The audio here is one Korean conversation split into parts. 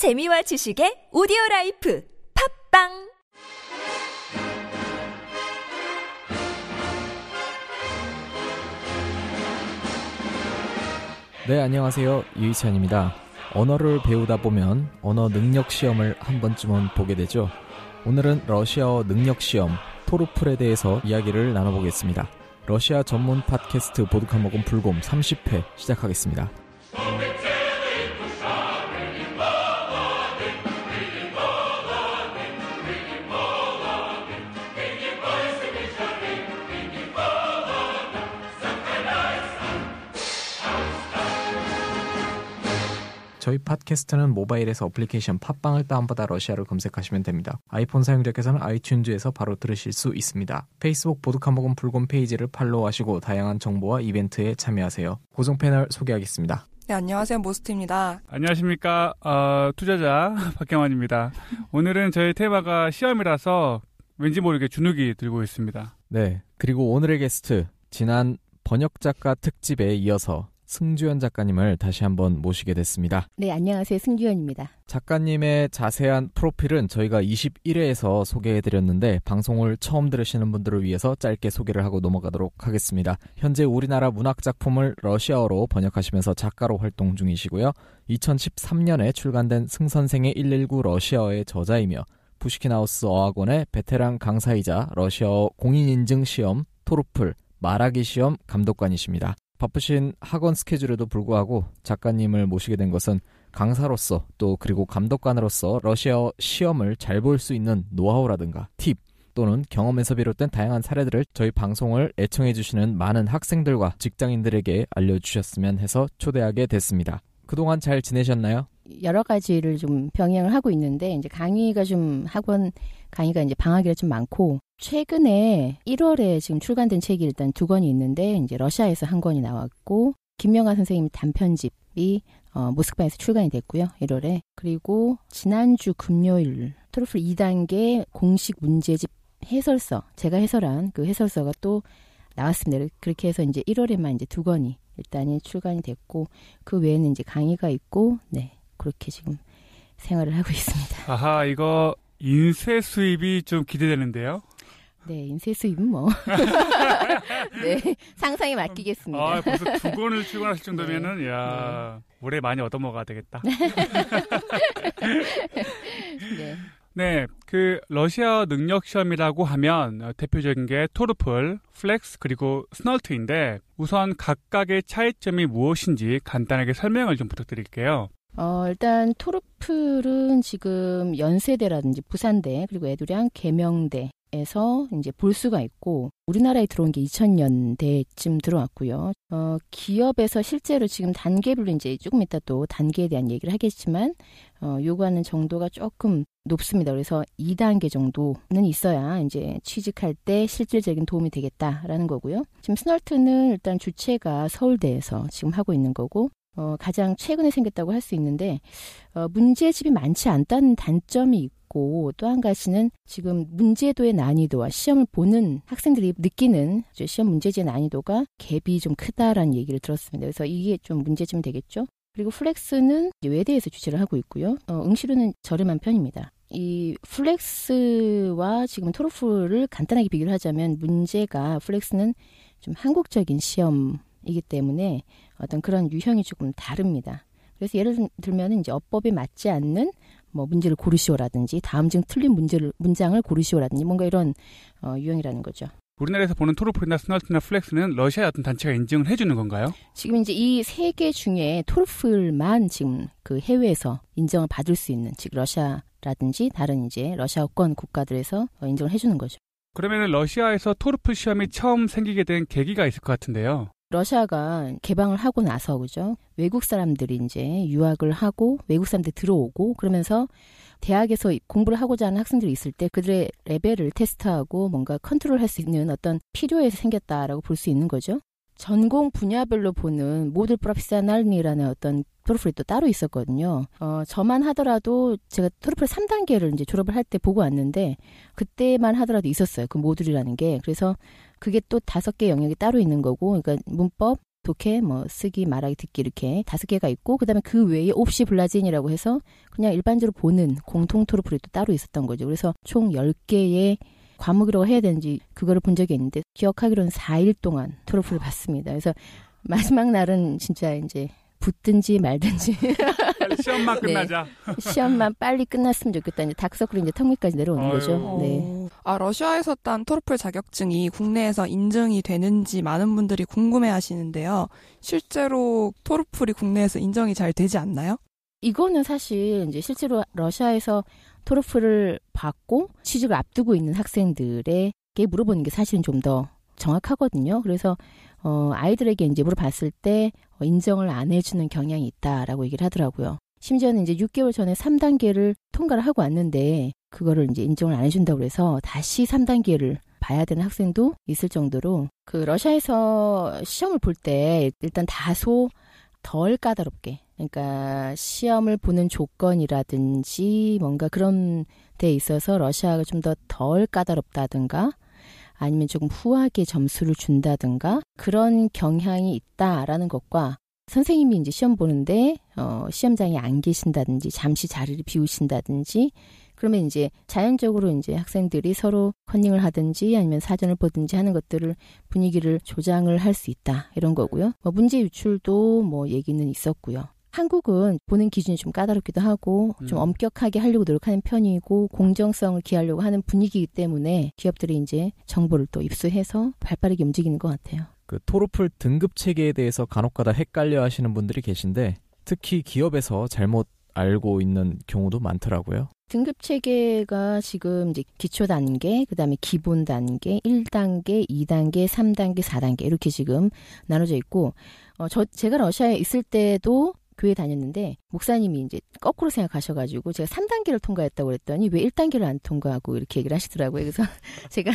재미와 지식의 오디오 라이프 팟빵 네, 안녕하세요. 유희찬입니다. 언어를 배우다 보면 언어 능력 시험을 한 번쯤은 보게 되죠. 오늘은 러시아어 능력 시험 토르플에 대해서 이야기를 나눠보겠습니다. 러시아 전문 팟캐스트 보드카 먹은 불곰 30회 시작하겠습니다. 팟캐스트는 모바일에서 어플리케이션 팟빵을 다운받아 러시아를 검색하시면 됩니다. 아이폰 사용자께서는 아이튠즈에서 바로 들으실 수 있습니다. 페이스북 보드카먹은 불곰 페이지를 팔로우하시고 다양한 정보와 이벤트에 참여하세요. 고정 패널 소개하겠습니다. 네, 안녕하세요. 모스트입니다. 안녕하십니까. 어, 투자자 박경환입니다. 오늘은 저희 테마가 시험이라서 왠지 모르게 주눅이 들고 있습니다. 네. 그리고 오늘의 게스트, 지난 번역 작가 특집에 이어서 승주연 작가님을 다시 한번 모시게 됐습니다. 네, 안녕하세요. 승주현입니다. 작가님의 자세한 프로필은 저희가 21회에서 소개해드렸는데 방송을 처음 들으시는 분들을 위해서 짧게 소개를 하고 넘어가도록 하겠습니다. 현재 우리나라 문학작품을 러시아어로 번역하시면서 작가로 활동 중이시고요. 2013년에 출간된 승선생의 119 러시아어의 저자이며 푸시킨하우스 어학원의 베테랑 강사이자 러시아어 공인인증 시험 토르플 말하기 시험 감독관이십니다. 바쁘신 학원 스케줄에도 불구하고 작가님을 모시게 된 것은 강사로서 또 그리고 감독관으로서 러시아어 시험을 잘 볼 수 있는 노하우라든가 팁 또는 경험에서 비롯된 다양한 사례들을 저희 방송을 애청해 주시는 많은 학생들과 직장인들에게 알려주셨으면 해서 초대하게 됐습니다. 그동안 잘 지내셨나요? 여러 가지를 좀 병행을 하고 있는데 이제 강의가 좀 학원 강의가 이제 방학이라 좀 많고 최근에 1월에 지금 출간된 책이 일단 두 권이 있는데 이제 러시아에서 한 권이 나왔고 김명아 선생님 단편집이 어, 모스크바에서 출간이 됐고요. 1월에 그리고 지난주 금요일 트로플 2단계 공식 문제집 해설서 제가 해설한 그 해설서가 또 나왔습니다. 그렇게 해서 이제 1월에만 이제 두 권이 일단이 출간이 됐고 그 외에는 이제 강의가 있고 네 그렇게 지금 생활을 하고 있습니다. 아하 이거 인쇄 수입이 좀 기대되는데요. 네, 인쇄 수입은 뭐. 네, 상상에 맡기겠습니다. 아, 벌써 두 권을 출간하실 정도면은, 네. 야 네. 올해 많이 얻어먹어야 되겠다. 네. 네, 그 러시아 능력 시험이라고 하면 어, 대표적인 게 토르플, 플렉스 그리고 스널트인데 우선 각각의 차이점이 무엇인지 간단하게 설명을 좀 부탁드릴게요. 어, 일단 토르플은 지금 연세대라든지 부산대 그리고 애도량 계명대 에서 이제 볼 수가 있고 우리나라에 들어온 게 2000년대쯤 들어왔고요. 어, 기업에서 실제로 지금 단계별로 이제 조금 이따 또 단계에 대한 얘기를 하겠지만 어, 요구하는 정도가 조금 높습니다. 그래서 2단계 정도는 있어야 이제 취직할 때 실질적인 도움이 되겠다라는 거고요. 지금 스널트는 일단 주체가 서울대에서 지금 하고 있는 거고 어, 가장 최근에 생겼다고 할 수 있는데 어, 문제집이 많지 않다는 단점이 있고 또 한 가지는 지금 문제도의 난이도와 시험을 보는 학생들이 느끼는 시험 문제지의 난이도가 갭이 좀 크다라는 얘기를 들었습니다. 그래서 이게 좀 문제점이 되겠죠. 그리고 플렉스는 외대에서 주최를 하고 있고요. 어, 응시료는 저렴한 편입니다. 이 플렉스와 지금 토르플을 간단하게 비교를 하자면 문제가 플렉스는 좀 한국적인 시험이기 때문에 어떤 그런 유형이 조금 다릅니다. 그래서 예를 들면 이제 어법에 맞지 않는 뭐 문제를 고르시오라든지 다음 중 틀린 문제를 문장을 고르시오라든지 뭔가 이런 어, 유형이라는 거죠. 우리나라에서 보는 토르플이나 스널트나 플렉스는 러시아 어떤 단체가 인증을 해주는 건가요? 지금 이제 이 세 개 중에 토르플만 지금 그 해외에서 인정을 받을 수 있는 즉 러시아라든지 다른 이제 러시아권 국가들에서 어, 인정을 해주는 거죠. 그러면 러시아에서 토르플 시험이 처음 생기게 된 계기가 있을 것 같은데요. 러시아가 개방을 하고 나서 그죠 외국 사람들이 이제 유학을 하고 외국 사람들이 들어오고 그러면서 대학에서 공부를 하고자 하는 학생들이 있을 때 그들의 레벨을 테스트하고 뭔가 컨트롤할 수 있는 어떤 필요에서 생겼다라고 볼 수 있는 거죠. 전공 분야별로 보는 모듈 프로페셔널이라는 어떤 토르플이 또 따로 있었거든요. 어, 저만 하더라도 제가 토르플 3단계를 이제 졸업을 할 때 보고 왔는데 그때만 하더라도 있었어요. 그 모듈이라는 게. 그래서 그게 또 다섯 개 영역이 따로 있는 거고, 그러니까 문법, 독해, 뭐 쓰기, 말하기, 듣기 이렇게 다섯 개가 있고 그다음에 그 외에 옵시 블라진이라고 해서 그냥 일반적으로 보는 공통 토르플이 또 따로 있었던 거죠. 그래서 총 10개의 과목이라고 해야 되는지 그거를 본 적이 있는데 기억하기로는 4일 동안 토르플을 봤습니다. 그래서 마지막 날은 진짜 이제 붙든지 말든지 빨리 시험만 네. 끝나자. 시험만 빨리 끝났으면 좋겠다. 이제 닥서클이 이제 턱 밑까지 내려오는 아유. 거죠. 네. 어, 아, 러시아에서 딴 토르플 자격증이 국내에서 인증이 되는지 많은 분들이 궁금해 하시는데요. 실제로 토르플이 국내에서 인정이 잘 되지 않나요? 이거는 사실 이제 실제로 러시아에서 토르플을 받고 취직을 앞두고 있는 학생들에게 물어보는 게 사실은 좀 더 정확하거든요. 그래서 어, 아이들에게 이제 물어봤을 때 어, 인정을 안 해주는 경향이 있다라고 얘기를 하더라고요. 심지어는 이제 6개월 전에 3단계를 통과를 하고 왔는데 그거를 이제 인정을 안 해준다고 그래서 다시 3단계를 봐야 되는 학생도 있을 정도로 그 러시아에서 시험을 볼 때 일단 다소 덜 까다롭게 그러니까 시험을 보는 조건이라든지 뭔가 그런 데 있어서 러시아가 좀 더 덜 까다롭다든가 아니면 조금 후하게 점수를 준다든가 그런 경향이 있다라는 것과 선생님이 이제 시험 보는데 어, 시험장에 안 계신다든지 잠시 자리를 비우신다든지 그러면 이제 자연적으로 이제 학생들이 서로 컨닝을 하든지 아니면 사전을 보든지 하는 것들을 분위기를 조장을 할 수 있다 이런 거고요. 뭐 문제 유출도 뭐 얘기는 있었고요. 한국은 보는 기준이 좀 까다롭기도 하고 좀 음. 엄격하게 하려고 노력하는 편이고 공정성을 기하려고 하는 분위기이기 때문에 기업들이 이제 정보를 또 입수해서 발빠르게 움직이는 것 같아요. 그 토르플 등급 체계에 대해서 간혹가다 헷갈려 하시는 분들이 계신데 특히 기업에서 잘못 알고 있는 경우도 많더라고요. 등급 체계가 지금 이제 기초 단계, 그다음에 기본 단계, 1단계, 2단계, 3단계, 4단계 이렇게 지금 나눠져 있고 어 저 제가 러시아에 있을 때도 교회 다녔는데 목사님이 이제 거꾸로 생각하셔가지고 제가 3단계를 통과했다고 그랬더니 왜 1단계를 안 통과하고 이렇게 얘기를 하시더라고요. 그래서 제가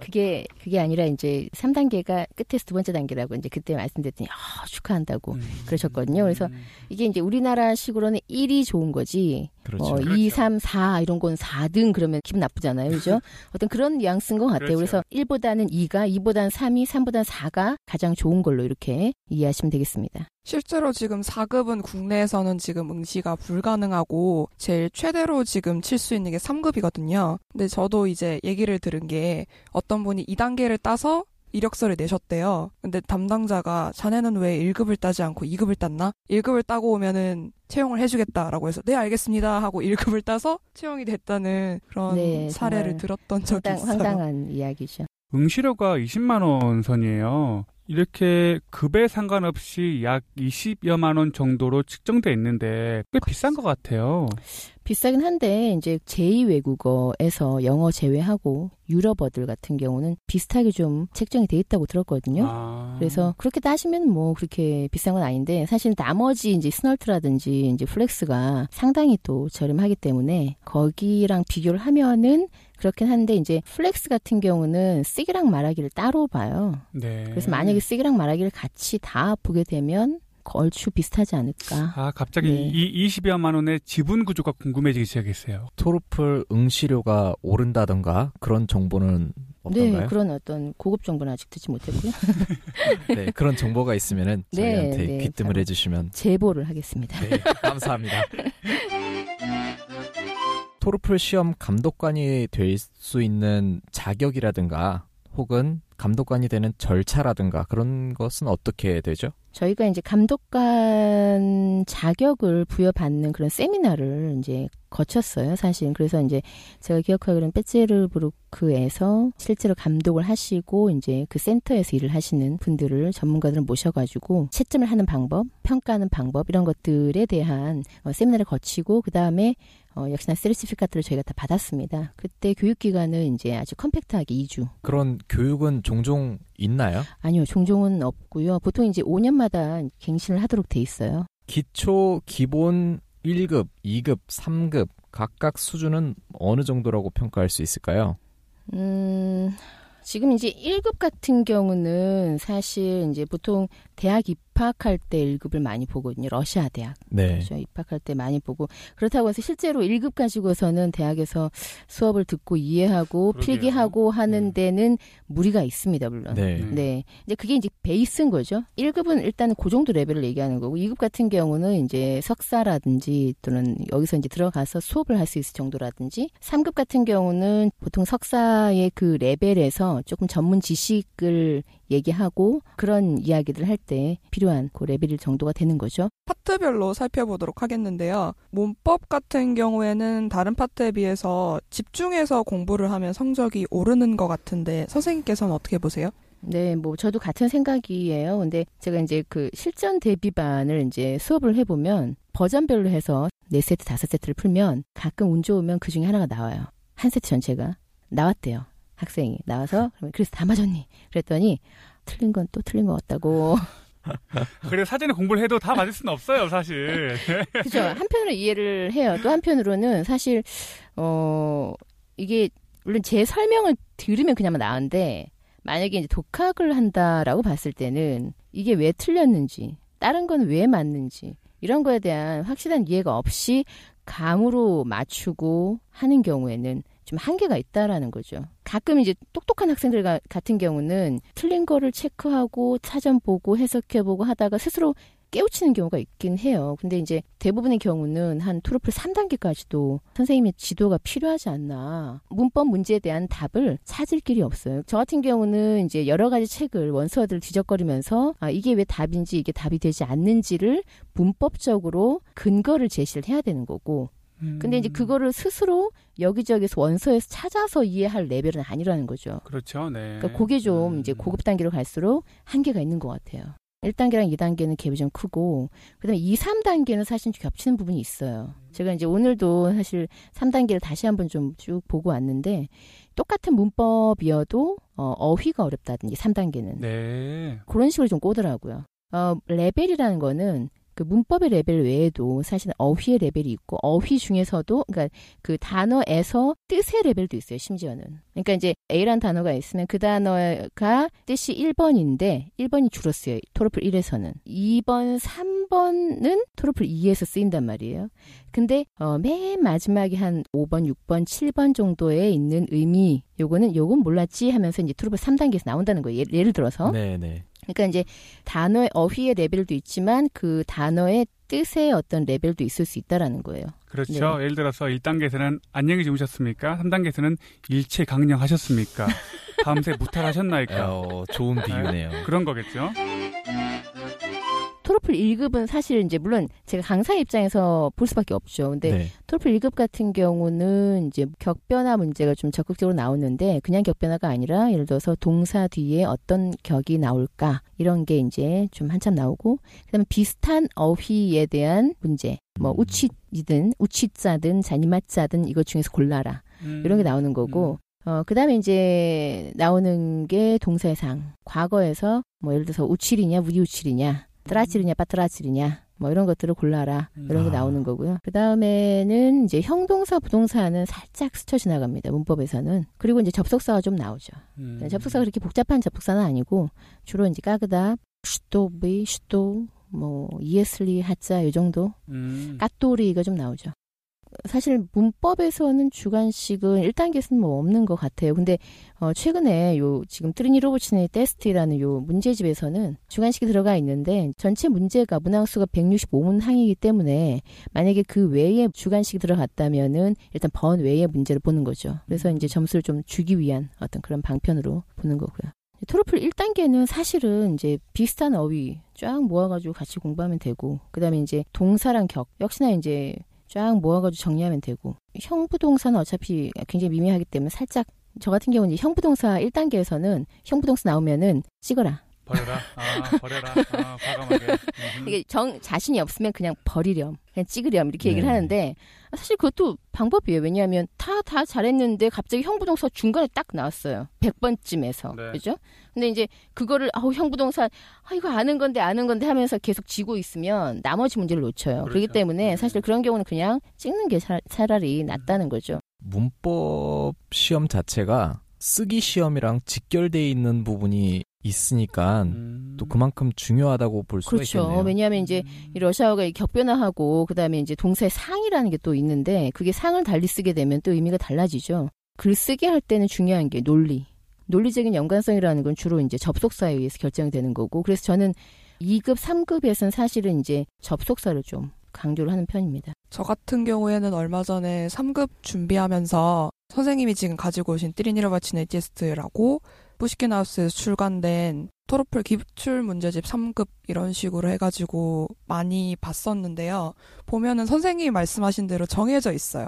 그게 그게 아니라 이제 3단계가 끝에서 두 번째 단계라고 이제 그때 말씀드렸더니 아 축하한다고 음. 그러셨거든요. 그래서 이게 이제 우리나라식으로는 1이 좋은 거지 그렇죠. 어, 그렇죠. 2, 3, 4 이런 건 4등 그러면 기분 나쁘잖아요. 그죠? 어떤 그런 뉘앙스인 것 같아요. 그렇죠. 그래서 1보다는 2가, 2보다는 3이, 3보다는 4가 가장 좋은 걸로 이렇게 이해하시면 되겠습니다. 실제로 지금 4급은 국내에서는 지금 응시가 불가능하고 제일 최대로 지금 칠 수 있는 게 3급이거든요. 근데 저도 이제 얘기를 들은 게 어떤 분이 2단계를 따서 이력서를 내셨대요. 근데 담당자가 자네는 왜 1급을 따지 않고 2급을 땄나? 1급을 따고 오면은 채용을 해주겠다라고 해서 네 알겠습니다 하고 1급을 따서 채용이 됐다는 그런 네, 사례를 들었던 적이 황당, 있어요. 황당한 이야기죠. 응시료가 20만 원 선이에요. 이렇게 급에 상관없이 약 20여만 원 정도로 측정돼 있는데 꽤 비싼 것 같아요. 비싸긴 한데 이제 제2외국어에서 영어 제외하고 유럽어들 같은 경우는 비슷하게 좀 책정이 돼 있다고 들었거든요. 아. 그래서 그렇게 따지면 뭐 그렇게 비싼 건 아닌데 사실 나머지 이제 스널트라든지 이제 플렉스가 상당히 또 저렴하기 때문에 거기랑 비교를 하면은 그렇긴 한데 이제 플렉스 같은 경우는 쓰기랑 말하기를 따로 봐요. 네. 그래서 만약에 쓰기랑 말하기를 같이 다 보게 되면 얼추 비슷하지 않을까. 아 갑자기 네. 이 20여만 원의 지분 구조가 궁금해지기 시작했어요. 토르플 응시료가 오른다던가 그런 정보는 네, 없던가요? 그런 어떤 고급 정보는 아직 듣지 못했고요. 네, 그런 정보가 있으면은 네, 저희한테 네, 귀뜸을. 해주시면 제보를 하겠습니다. 네, 감사합니다. 토르플 시험 감독관이 될 수 있는 자격이라든가 혹은 감독관이 되는 절차라든가 그런 것은 어떻게 되죠? 저희가 이제 감독관 자격을 부여받는 그런 세미나를 이제 거쳤어요, 사실. 그래서 이제 제가 기억하기로는 베체르부르크에서 실제로 감독을 하시고 이제 그 센터에서 일을 하시는 분들을 전문가들을 모셔가지고 채점을 하는 방법, 평가하는 방법 이런 것들에 대한 어, 세미나를 거치고 그 다음에 어, 역시나 세르티피카트를 저희가 다 받았습니다. 그때 교육 기간은 이제 아주 컴팩트하게 2주. 그런 교육은 종종 있나요? 아니요, 종종은 없고요. 보통 이제 5년마다 갱신을 하도록 돼 있어요. 기초, 기본 1급, 2급, 3급 각각 수준은 어느 정도라고 평가할 수 있을까요? 음, 지금 이제 1급 같은 경우는 사실 이제 보통 대학 입학할 때 1급을 많이 보거든요. 러시아 대학. 네. 그렇죠. 입학할 때 많이 보고 그렇다고 해서 실제로 1급 가지고서는 대학에서 수업을 듣고 이해하고 그러게요. 필기하고 하는 네. 데는 무리가 있습니다, 물론. 네. 음. 네. 이제 그게 이제 베이스인 거죠. 1급은 일단 그 정도 레벨을 얘기하는 거고 2급 같은 경우는 이제 석사라든지 또는 여기서 이제 들어가서 수업을 할 수 있을 정도라든지 3급 같은 경우는 보통 석사의 그 레벨에서 조금 전문 지식을 얘기하고 그런 이야기들을 할 때 필요한 그 레벨일 정도가 되는 거죠. 파트별로 살펴보도록 하겠는데요. 문법 같은 경우에는 다른 파트에 비해서 집중해서 공부를 하면 성적이 오르는 것 같은데 선생님께서는 어떻게 보세요? 네, 뭐 저도 같은 생각이에요. 근데 제가 이제 그 실전 대비반을 이제 수업을 해보면 버전별로 해서 네 세트 다섯 세트를 풀면 가끔 운 좋으면 그 중에 하나가 나와요. 한 세트 전체가 나왔대요. 학생이 나와서 그래서 다 맞았니? 그랬더니 틀린 건 또 틀린 것 같다고. 그래 사전에 공부를 해도 다 맞을 수는 없어요, 사실. 그죠. 한편으로 이해를 해요. 또 한편으로는 사실 어 이게 물론 제 설명을 들으면 그냥 나은데 만약에 이제 독학을 한다라고 봤을 때는 이게 왜 틀렸는지 다른 건 왜 맞는지 이런 거에 대한 확실한 이해가 없이 감으로 맞추고 하는 경우에는 좀 한계가 있다라는 거죠. 가끔 이제 똑똑한 학생들 가- 같은 경우는 틀린 거를 체크하고 사전 보고 해석해 보고 하다가 스스로 깨우치는 경우가 있긴 해요. 근데 이제 대부분의 경우는 한 토르플 3단계까지도 선생님의 지도가 필요하지 않나. 문법 문제에 대한 답을 찾을 길이 없어요. 저 같은 경우는 이제 여러 가지 책을 원서들을 뒤적거리면서 아, 이게 왜 답인지 이게 답이 되지 않는지를 문법적으로 근거를 제시를 해야 되는 거고. 근데 이제 그거를 스스로 여기저기서 원서에서 찾아서 이해할 레벨은 아니라는 거죠. 그렇죠, 네. 그러니까 그게 좀 음. 이제 고급 단계로 갈수록 한계가 있는 것 같아요. 1단계랑 2단계는 갭이 좀 크고, 그 다음에 2, 3단계는 사실 좀 겹치는 부분이 있어요. 제가 이제 오늘도 사실 3단계를 다시 한번 좀 쭉 보고 왔는데, 똑같은 문법이어도, 어, 어휘가 어렵다든지 3단계는. 네. 그런 식으로 좀 꼬더라고요. 어, 레벨이라는 거는 그 문법의 레벨 외에도 사실 어휘의 레벨이 있고 어휘 중에서도 그러니까 그 단어에서 뜻의 레벨도 있어요. 심지어는. 그러니까 이제 A란 단어가 있으면 그 단어가 뜻이 1번인데 1번이 줄었어요. 토르플 1에서는. 2번, 3번은 토르플 2에서 쓰인단 말이에요. 근데 어, 맨 마지막에 한 5번, 6번, 7번 정도에 있는 의미 요거는 요건 몰랐지 하면서 이제 토르플 3단계에서 나온다는 거예요. 예를, 예를 들어서 네, 네. 그러니까 이제 단어의 어휘의 레벨도 있지만 그 단어의 뜻의 어떤 레벨도 있을 수 있다라는 거예요. 그렇죠. 네. 예를 들어서 1단계에서는 안녕히 주무셨습니까? 3단계에서는 일체 강령하셨습니까? 밤새 무탈하셨나이까? 어, 좋은 비유네요. 그런 거겠죠. 토르플 1급은 사실 이제 물론 제가 강사 입장에서 볼 수밖에 없죠. 근데 네. 토르플 1급 같은 경우는 이제 격변화 문제가 좀 적극적으로 나오는데 그냥 격변화가 아니라 예를 들어서 동사 뒤에 어떤 격이 나올까 이런 게 이제 좀 한참 나오고 그다음에 비슷한 어휘에 대한 문제 뭐 음. 우치이든 우치자든 자니마자든 이것 중에서 골라라 음. 이런 게 나오는 거고 어 그다음에 이제 나오는 게 동사의 상 과거에서 뭐 예를 들어서 우칠이냐 무리우칠이냐 뜨라칠이냐 빠뜨라칠이냐 뭐 이런 것들을 골라라 이런 게 아. 나오는 거고요. 그 다음에는 이제 형동사 부동사는 살짝 스쳐 지나갑니다. 문법에서는 그리고 이제 접속사가 좀 나오죠. 음. 네, 접속사가 그렇게 복잡한 접속사는 아니고 주로 이제 когда, чтобы, что, 뭐 если, хотя 이 정도 음. который 이거 좀 나오죠. 사실 문법에서는 주관식은 1단계에서는 뭐 없는 것 같아요. 근데 어 최근에 요 지금 тренировочные тесты라는 요 문제집에서는 주관식이 들어가 있는데 전체 문제가 문항수가 165문항이기 때문에 만약에 그 외에 주관식이 들어갔다면은 일단 번 외의 문제를 보는 거죠. 그래서 이제 점수를 좀 주기 위한 어떤 그런 방편으로 보는 거고요. 토르플 1단계는 사실은 이제 비슷한 어휘 쫙 모아가지고 같이 공부하면 되고, 그 다음에 이제 동사랑 격, 역시나 이제 쫙 모아가지고 정리하면 되고, 형부동사는 어차피 굉장히 미미하기 때문에 살짝, 저 같은 경우는 형부동사 1단계에서는 형부동사 나오면은 찍어라. 버려라. 아, 버려라. 아, 과감하게. 음. 이게 정, 자신이 없으면 그냥 버리렴. 그냥 찍으렴. 이렇게 얘기를 네. 하는데, 사실 그것도 방법이에요. 왜냐하면 다, 다 잘했는데 갑자기 형부동사 중간에 딱 나왔어요. 100번쯤에서. 네. 그죠? 근데 이제 그거를, 아우, 형부동사, 아, 이거 아는 건데, 아는 건데 하면서 계속 지고 있으면 나머지 문제를 놓쳐요. 그렇기 그렇죠. 때문에 음. 사실 그런 경우는 그냥 찍는 게 차, 차라리 낫다는 거죠. 문법 시험 자체가 쓰기 시험이랑 직결돼 있는 부분이 있으니까 음. 또 그만큼 중요하다고 볼 수가 그렇죠. 있겠네요. 왜냐하면 이제 이 러시아어가 이 격변화하고 그다음에 이제 동사의 상이라는 게 또 있는데 그게 상을 달리 쓰게 되면 또 의미가 달라지죠. 글쓰기 할 때는 중요한 게 논리. 논리적인 연관성이라는 건 주로 이제 접속사에 의해서 결정이 되는 거고 그래서 저는 2급, 3급에서는 사실은 이제 접속사를 좀 강조를 하는 편입니다. 저 같은 경우에는 얼마 전에 3급 준비하면서 선생님이 지금 가지고 오신 띠리니르바치네 테스트라고 부시킨 하우스에서 출간된 토르플 기출 문제집 3급 이런 식으로 해가지고 많이 봤었는데요. 보면은 선생님이 말씀하신 대로 정해져 있어요.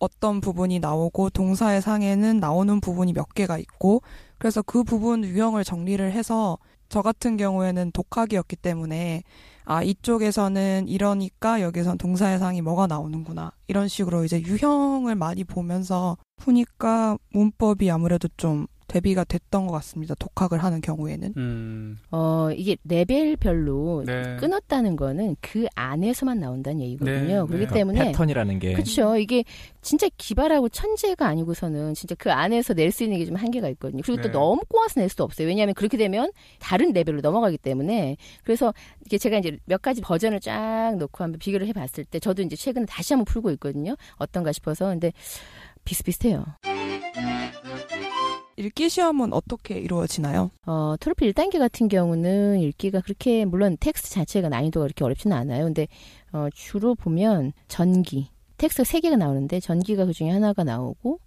어떤 부분이 나오고 동사의 상에는 나오는 부분이 몇 개가 있고 그래서 그 부분 유형을 정리를 해서 저 같은 경우에는 독학이었기 때문에 아 이쪽에서는 이러니까 여기선 동사의 상이 뭐가 나오는구나 이런 식으로 이제 유형을 많이 보면서 푸니까 문법이 아무래도 좀 대비가 됐던 것 같습니다. 독학을 하는 경우에는. 음. 어, 이게 레벨별로 네. 끊었다는 거는 그 안에서만 나온다는 얘기거든요. 네, 그렇기 네. 때문에 패턴이라는 게 그렇죠. 이게 진짜 기발하고 천재가 아니고서는 진짜 그 안에서 낼 수 있는 게 좀 한계가 있거든요. 그리고 또 네. 너무 꼬아서 낼 수도 없어요. 왜냐하면 그렇게 되면 다른 레벨로 넘어가기 때문에 그래서 이게 제가 이제 몇 가지 버전을 쫙 놓고 한번 비교를 해봤을 때 저도 이제 최근에 다시 한번 풀고 있거든요. 어떤가 싶어서 근데 비슷비슷해요. 읽기 시험은 어떻게 이루어지나요? 어, 토르플 1단계 같은 경우는 읽기가 그렇게, 물론 텍스트 자체가 난이도가 그렇게 어렵지는 않아요. 근데, 어, 주로 보면 전기. 텍스트가 3개가 나오는데, 전기가 그 중에 하나가 나오고,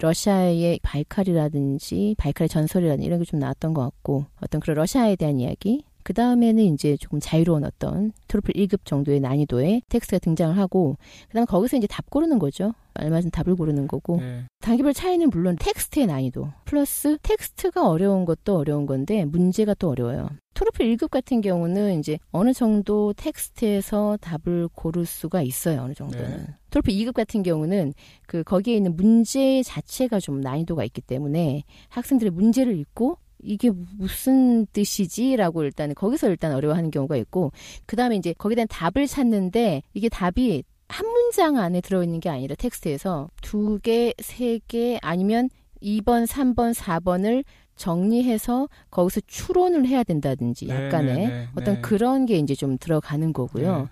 러시아의 바이칼이라든지, 바이칼의 전설이라든지 이런 게 좀 나왔던 것 같고, 어떤 그런 러시아에 대한 이야기. 그 다음에는 이제 조금 자유로운 어떤 토르플 1급 정도의 난이도의 텍스트가 등장을 하고, 그 다음 거기서 이제 답 고르는 거죠. 알맞은 답을 고르는 거고, 네. 단계별 차이는 물론 텍스트의 난이도 플러스 텍스트가 어려운 것도 어려운 건데 문제가 또 어려워요. 토르플 1급 같은 경우는 이제 어느 정도 텍스트에서 답을 고를 수가 있어요. 어느 정도는. 네. 토르플 2급 같은 경우는 그 거기에 있는 문제 자체가 좀 난이도가 있기 때문에 학생들의 문제를 읽고 이게 무슨 뜻이지라고 일단 거기서 일단 어려워하는 경우가 있고 그 다음에 이제 거기에 대한 답을 찾는데 이게 답이 한 문장 안에 들어있는 게 아니라 텍스트에서 두 개, 세 개 아니면 2번, 3번, 4번을 정리해서 거기서 추론을 해야 된다든지 네, 약간의 네, 네, 어떤 네. 그런 게 이제 좀 들어가는 거고요. 네.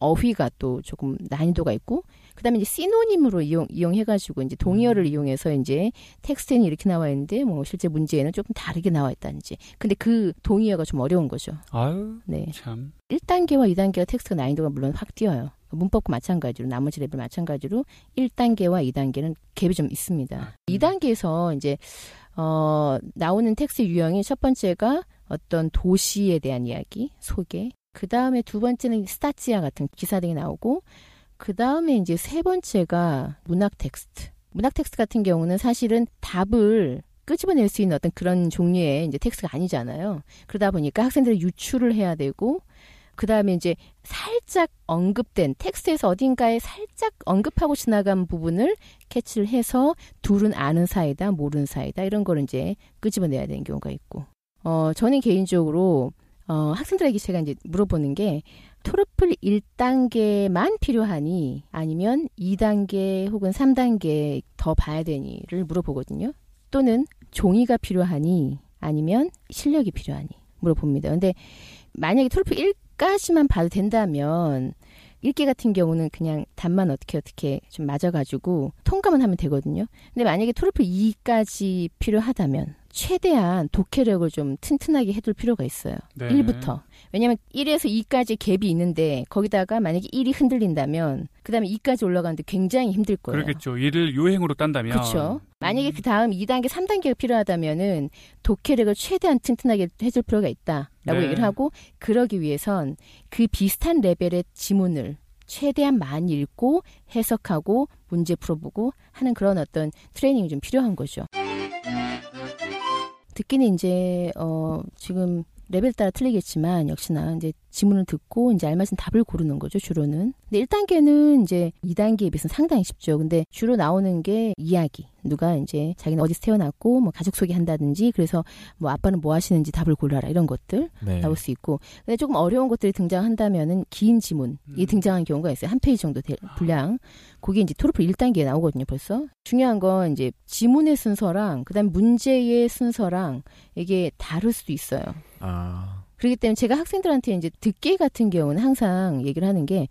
어휘가 또 조금 난이도가 있고 그다음에 이제 синоним으로 이용 이용해가지고 이제 동의어를 음. 이용해서 이제 텍스트에는 이렇게 나와 있는데 뭐 실제 문제에는 조금 다르게 나와 있다든지 근데 그 동의어가 좀 어려운 거죠. 아유, 네. 참. 1단계와 2단계가 텍스트가 난이도가 물론 확 뛰어요. 문법과 마찬가지로 나머지 레벨 마찬가지로 1단계와 2단계는 갭이 좀 있습니다. 음. 2단계에서 이제 어 나오는 텍스트 유형이 첫 번째가 어떤 도시에 대한 이야기, 소개. 그 다음에 두 번째는 статья 같은 기사 등이 나오고, 그 다음에 이제 세 번째가 문학 텍스트. 문학 텍스트 같은 경우는 사실은 답을 끄집어낼 수 있는 어떤 그런 종류의 이제 텍스트가 아니잖아요. 그러다 보니까 학생들이 유추를 해야 되고, 그 다음에 이제 살짝 언급된 텍스트에서 어딘가에 살짝 언급하고 지나간 부분을 캐치를 해서 둘은 아는 사이다, 모르는 사이다, 이런 거를 이제 끄집어내야 되는 경우가 있고. 어, 저는 개인적으로, 어, 학생들에게 제가 이제 물어보는 게, 토르플 1단계만 필요하니, 아니면 2단계 혹은 3단계 더 봐야 되니를 물어보거든요. 또는 종이가 필요하니, 아니면 실력이 필요하니 물어봅니다. 근데 만약에 토르플 1까지만 봐도 된다면, 읽기 같은 경우는 그냥 답만 어떻게 어떻게 좀 맞아가지고 통과만 하면 되거든요. 근데 만약에 토르플 2까지 필요하다면 최대한 독해력을 좀 튼튼하게 해둘 필요가 있어요. 네. 1부터. 왜냐면 1에서 2까지 갭이 있는데 거기다가 만약에 1이 흔들린다면 그다음에 2까지 올라가는데 굉장히 힘들 거예요. 그렇겠죠. 이를 요행으로 딴다면. 그렇죠. 만약에 그 다음 2단계, 3단계가 필요하다면은 독해력을 최대한 튼튼하게 해줄 필요가 있다라고 네. 얘기를 하고 그러기 위해선 그 비슷한 레벨의 지문을 최대한 많이 읽고 해석하고 문제 풀어보고 하는 그런 어떤 트레이닝이 좀 필요한 거죠. 듣기는 이제 어 지금 레벨 따라 틀리겠지만 역시나 이제 지문을 듣고 이제 알맞은 답을 고르는 거죠 주로는. 근데 1단계는 이제 2단계에 비해서 상당히 쉽죠. 근데 주로 나오는 게 이야기. 누가 이제 자기는 어디서 태어났고 뭐 가족 소개한다든지 그래서 뭐 아빠는 뭐 하시는지 답을 골라라 이런 것들 네. 나올 수 있고. 근데 조금 어려운 것들이 등장한다면은 긴 지문이 음. 등장하는 경우가 있어요. 한 페이지 정도 될 분량. 그게 이제 토르플 1단계에 나오거든요, 벌써. 중요한 건 이제 지문의 순서랑 그다음 문제의 순서랑 이게 다를 수도 있어요. 아, 그렇기 때문에 제가 학생들한테 이제 듣기 같은 경우는 항상 얘기를 하는 게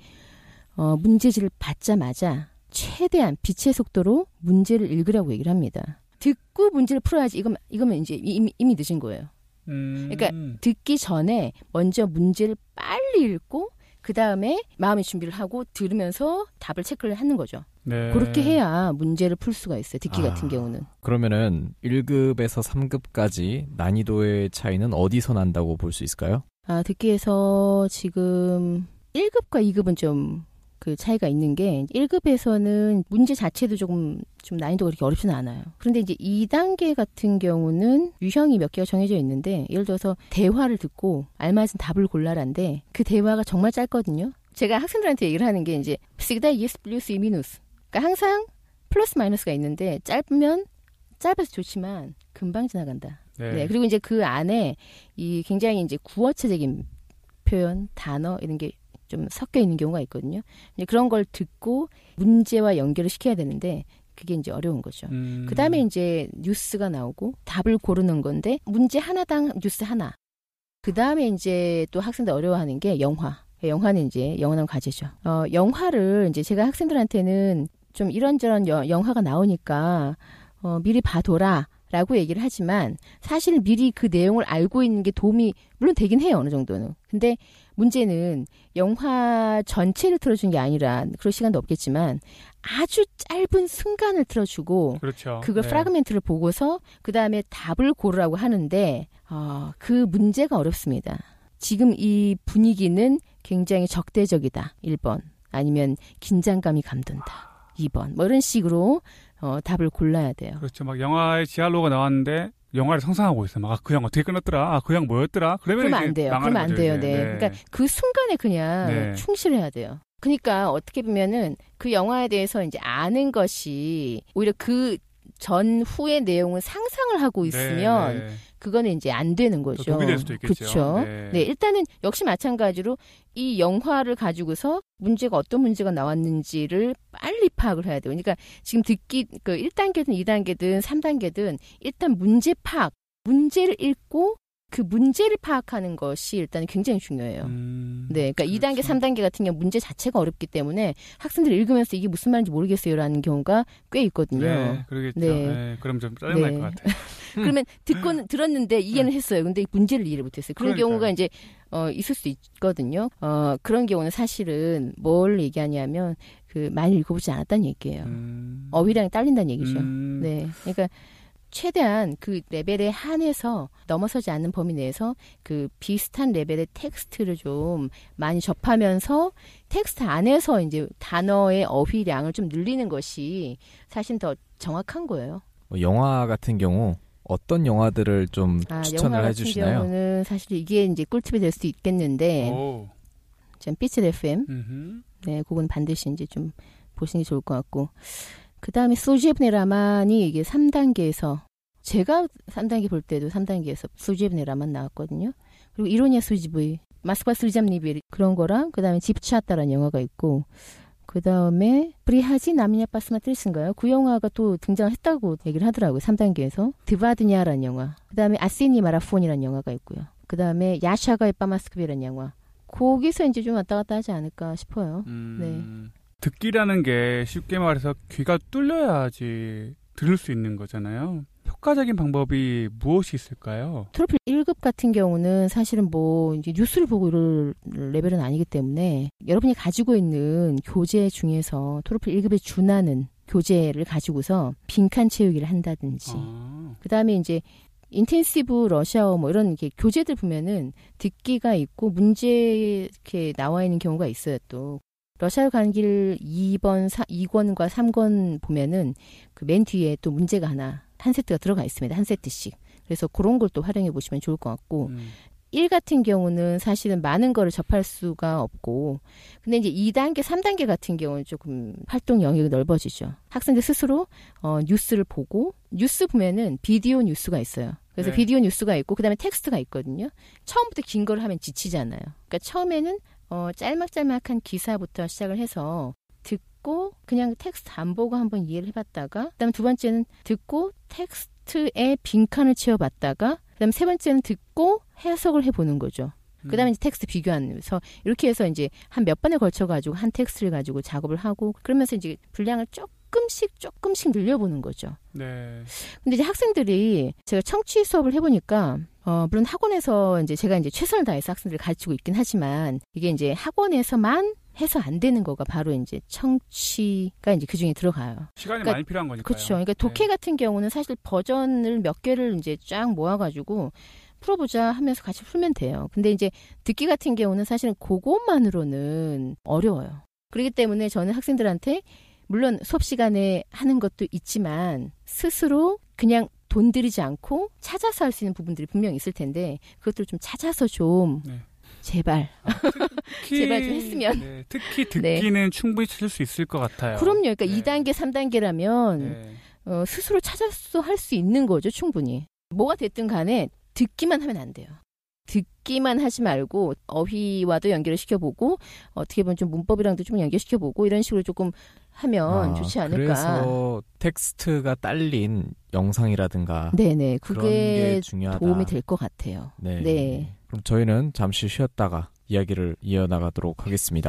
어, 문제지를 받자마자 최대한 빛의 속도로 문제를 읽으라고 얘기를 합니다. 듣고 문제를 풀어야지 이건 이거면 이제 이미, 이미 늦은 거예요. 음. 그러니까 듣기 전에 먼저 문제를 빨리 읽고 그 다음에 마음의 준비를 하고 들으면서 답을 체크를 하는 거죠. 네. 그렇게 해야 문제를 풀 수가 있어요. 듣기 아. 같은 경우는. 그러면은 1급에서 3급까지 난이도의 차이는 어디서 난다고 볼 수 있을까요? 아, 듣기에서 지금 1급과 2급은 좀 그 차이가 있는 게 1급에서는 문제 자체도 조금 좀 난이도가 그렇게 어렵지는 않아요. 그런데 이제 2단계 같은 경우는 유형이 몇 개가 정해져 있는데 예를 들어서 대화를 듣고 알맞은 답을 골라라인데 그 대화가 정말 짧거든요. 제가 학생들한테 얘기를 하는 게 이제 yes plus i minus. 그러니까 항상 플러스 마이너스가 있는데 짧으면 짧아서 좋지만 금방 지나간다. 네. 네. 그리고 이제 그 안에 이 굉장히 이제 구어체적인 표현, 단어 이런 게 좀 섞여 있는 경우가 있거든요. 이제 그런 걸 듣고 문제와 연결을 시켜야 되는데 그게 이제 어려운 거죠. 음. 그 다음에 이제 뉴스가 나오고 답을 고르는 건데 문제 하나당 뉴스 하나. 그 다음에 이제 또 학생들 어려워하는 게 영화. 영화는 이제 영원한 과제죠. 어, 영화를 이제 제가 학생들한테는 좀 이런저런 여- 영화가 나오니까 어, 미리 봐둬라. 라고 얘기를 하지만 사실 미리 그 내용을 알고 있는 게 도움이 물론 되긴 해요 어느 정도는 근데 문제는 영화 전체를 틀어준 게 아니라 그럴 시간도 없겠지만 아주 짧은 순간을 틀어주고 그렇죠. 그걸 네. 프라그멘트를 보고서 그 다음에 답을 고르라고 하는데 어, 그 문제가 어렵습니다. 지금 이 분위기는 굉장히 적대적이다. 1번 아니면 긴장감이 감돈다. 2번 뭐 이런 식으로 어, 답을 골라야 돼요. 그렇죠. 막 영화에 지알로가 나왔는데 영화를 상상하고 있어. 막 그영 어떻게 끝났더라? 아, 그영 뭐였더라? 그러면 그러면 이제 안 돼요. 그러면 안 돼요. 이제. 네. 그러니까 그 순간에 그냥 네. 충실해야 돼요. 그러니까 어떻게 보면은 그 영화에 대해서 이제 아는 것이 오히려 그 전후의 내용을 상상을 하고 있으면 네, 네. 그거는 이제 안 되는 거죠. 독이 될 수도 있겠죠. 그렇죠. 네. 네, 일단은 역시 마찬가지로 이 영화를 가지고서 문제가 어떤 문제가 나왔는지를 빨리 파악을 해야 돼요. 그러니까 지금 듣기 그 1단계든 2단계든 3단계든 일단 문제 파악, 문제를 읽고 그 문제를 파악하는 것이 일단 굉장히 중요해요. 음, 네, 그러니까 2단계, 그렇죠. 3단계 같은 경우 문제 자체가 어렵기 때문에 학생들이 읽으면서 이게 무슨 말인지 모르겠어요라는 경우가 꽤 있거든요. 네, 그러겠죠. 네. 네. 그럼 좀 짜증날 네. 것 같아요. 그러면 듣고는 들었는데 이해는 했어요. 근데 문제를 이해를 못 했어요. 그런 그러니까요. 경우가 이제 어 있을 수 있거든요. 어 그런 경우는 사실은 뭘 얘기하냐면 그 많이 읽어보지 않았다는 얘기예요. 음. 어휘량이 딸린다는 얘기죠. 음. 네, 그러니까 최대한 그 레벨에 한해서 넘어서지 않는 범위 내에서 그 비슷한 레벨의 텍스트를 좀 많이 접하면서 텍스트 안에서 이제 단어의 어휘량을 좀 늘리는 것이 사실 더 정확한 거예요. 뭐 영화 같은 경우 어떤 영화들을 좀 아, 추천을 해주시나요? 경우는 사실 이게 이제 꿀팁이 될 수도 있겠는데, 오. 전 피치 FM, 음흠. 네, 그건 반드시 이제 좀 보시는 게 좋을 것 같고, 그 다음에 Служебный роман이 이게 3단계에서, 제가 3단계 볼 때도 3단계에서 Служебный роман 나왔거든요. 그리고 Ирония судьбы, Москва слезам не верит 그런 거랑, 그 다음에 Девчата라는 영화가 있고, 그 다음에 Приходи на меня посмотреть인가요? 그 영화가 또 등장을 했다고 얘기를 하더라고요. 3단계에서. Два дня라는 영화. 그 다음에 Осенний марафон이라는 영화가 있고요. 그 다음에 Я шагаю по Москве라는 영화. 거기서 이제 좀 왔다 갔다 하지 않을까 싶어요. 음. 듣기라는 게 쉽게 말해서 귀가 뚫려야지 들을 수 있는 거잖아요. 효과적인 방법이 무엇이 있을까요? 트로필 1급 같은 경우는 사실은 뭐 이제 뉴스를 보고 이럴 레벨은 아니기 때문에 여러분이 가지고 있는 교재 중에서 트로필 1급에 준하는 교재를 가지고서 빈칸 채우기를 한다든지 아, 그 다음에 이제 인텐시브 러시아어 뭐 이런 이렇게 교재들 보면은 듣기가 있고 문제 이렇게 나와 있는 경우가 있어요 또. 러시아어 가는 길 2번, 4, 2권과 3권 보면은 그 맨 뒤에 또 문제가 하나, 한 세트가 들어가 있습니다. 한 세트씩. 그래서 그런 걸 또 활용해 보시면 좋을 것 같고. 음. 1 같은 경우는 사실은 많은 거를 접할 수가 없고 근데 이제 2단계, 3단계 같은 경우는 조금 활동 영역이 넓어지죠. 학생들 스스로 어, 뉴스를 보고 뉴스 보면은 비디오 뉴스가 있어요. 그래서 네. 비디오 뉴스가 있고 그다음에 텍스트가 있거든요. 처음부터 긴 거를 하면 지치잖아요. 그러니까 처음에는 어, 짤막짤막한 기사부터 시작을 해서 듣고 그냥 텍스트 안 보고 한번 이해를 해봤다가 그다음 두 번째는 듣고 텍스트에 빈칸을 채워봤다가 그다음 세 번째는 듣고 해석을 해보는 거죠. 음. 그다음에 이제 텍스트 비교하면서 이렇게 해서 이제 한 몇 번에 걸쳐 가지고 한 텍스트를 가지고 작업을 하고 그러면서 이제 분량을 조금씩 조금씩 늘려보는 거죠. 네. 근데 이제 학생들이 제가 청취 수업을 해보니까 어 물론 학원에서 이제 제가 이제 최선을 다해서 학생들을 가르치고 있긴 하지만 이게 이제 학원에서만 해서 안 되는 거가 바로 이제 청취가 이제 그 중에 들어가요. 시간이 그러니까 많이 필요한 거니까요. 그렇죠. 그러니까 독해 네. 같은 경우는 사실 버전을 몇 개를 이제 쫙 모아가지고 풀어보자 하면서 같이 풀면 돼요. 근데 이제 듣기 같은 경우는 사실은 그것만으로는 어려워요. 그렇기 때문에 저는 학생들한테 물론 수업 시간에 하는 것도 있지만 스스로 그냥 돈 들이지 않고 찾아서 할 수 있는 부분들이 분명히 있을 텐데 그것들을 좀 찾아서 좀 네. 제발 특히, 제발 좀 했으면. 네, 특히 네. 듣기는 충분히 찾을 수 있을 것 같아요. 그럼요. 그러니까 네. 2단계, 3단계라면 네. 어, 스스로 찾아서 할 수 있는 거죠, 충분히. 뭐가 됐든 간에 듣기만 하면 안 돼요. 듣기만 하지 말고 어휘와도 연결을 시켜보고 어떻게 보면 좀 문법이랑도 좀 연결시켜보고 이런 식으로 조금 하면 아, 좋지 않을까. 그래서 텍스트가 딸린 영상이라든가 네네, 그게. 도움이 될 것 같아요. 네. 네. 그럼 저희는 잠시 쉬었다가 이야기를 이어나가도록 하겠습니다.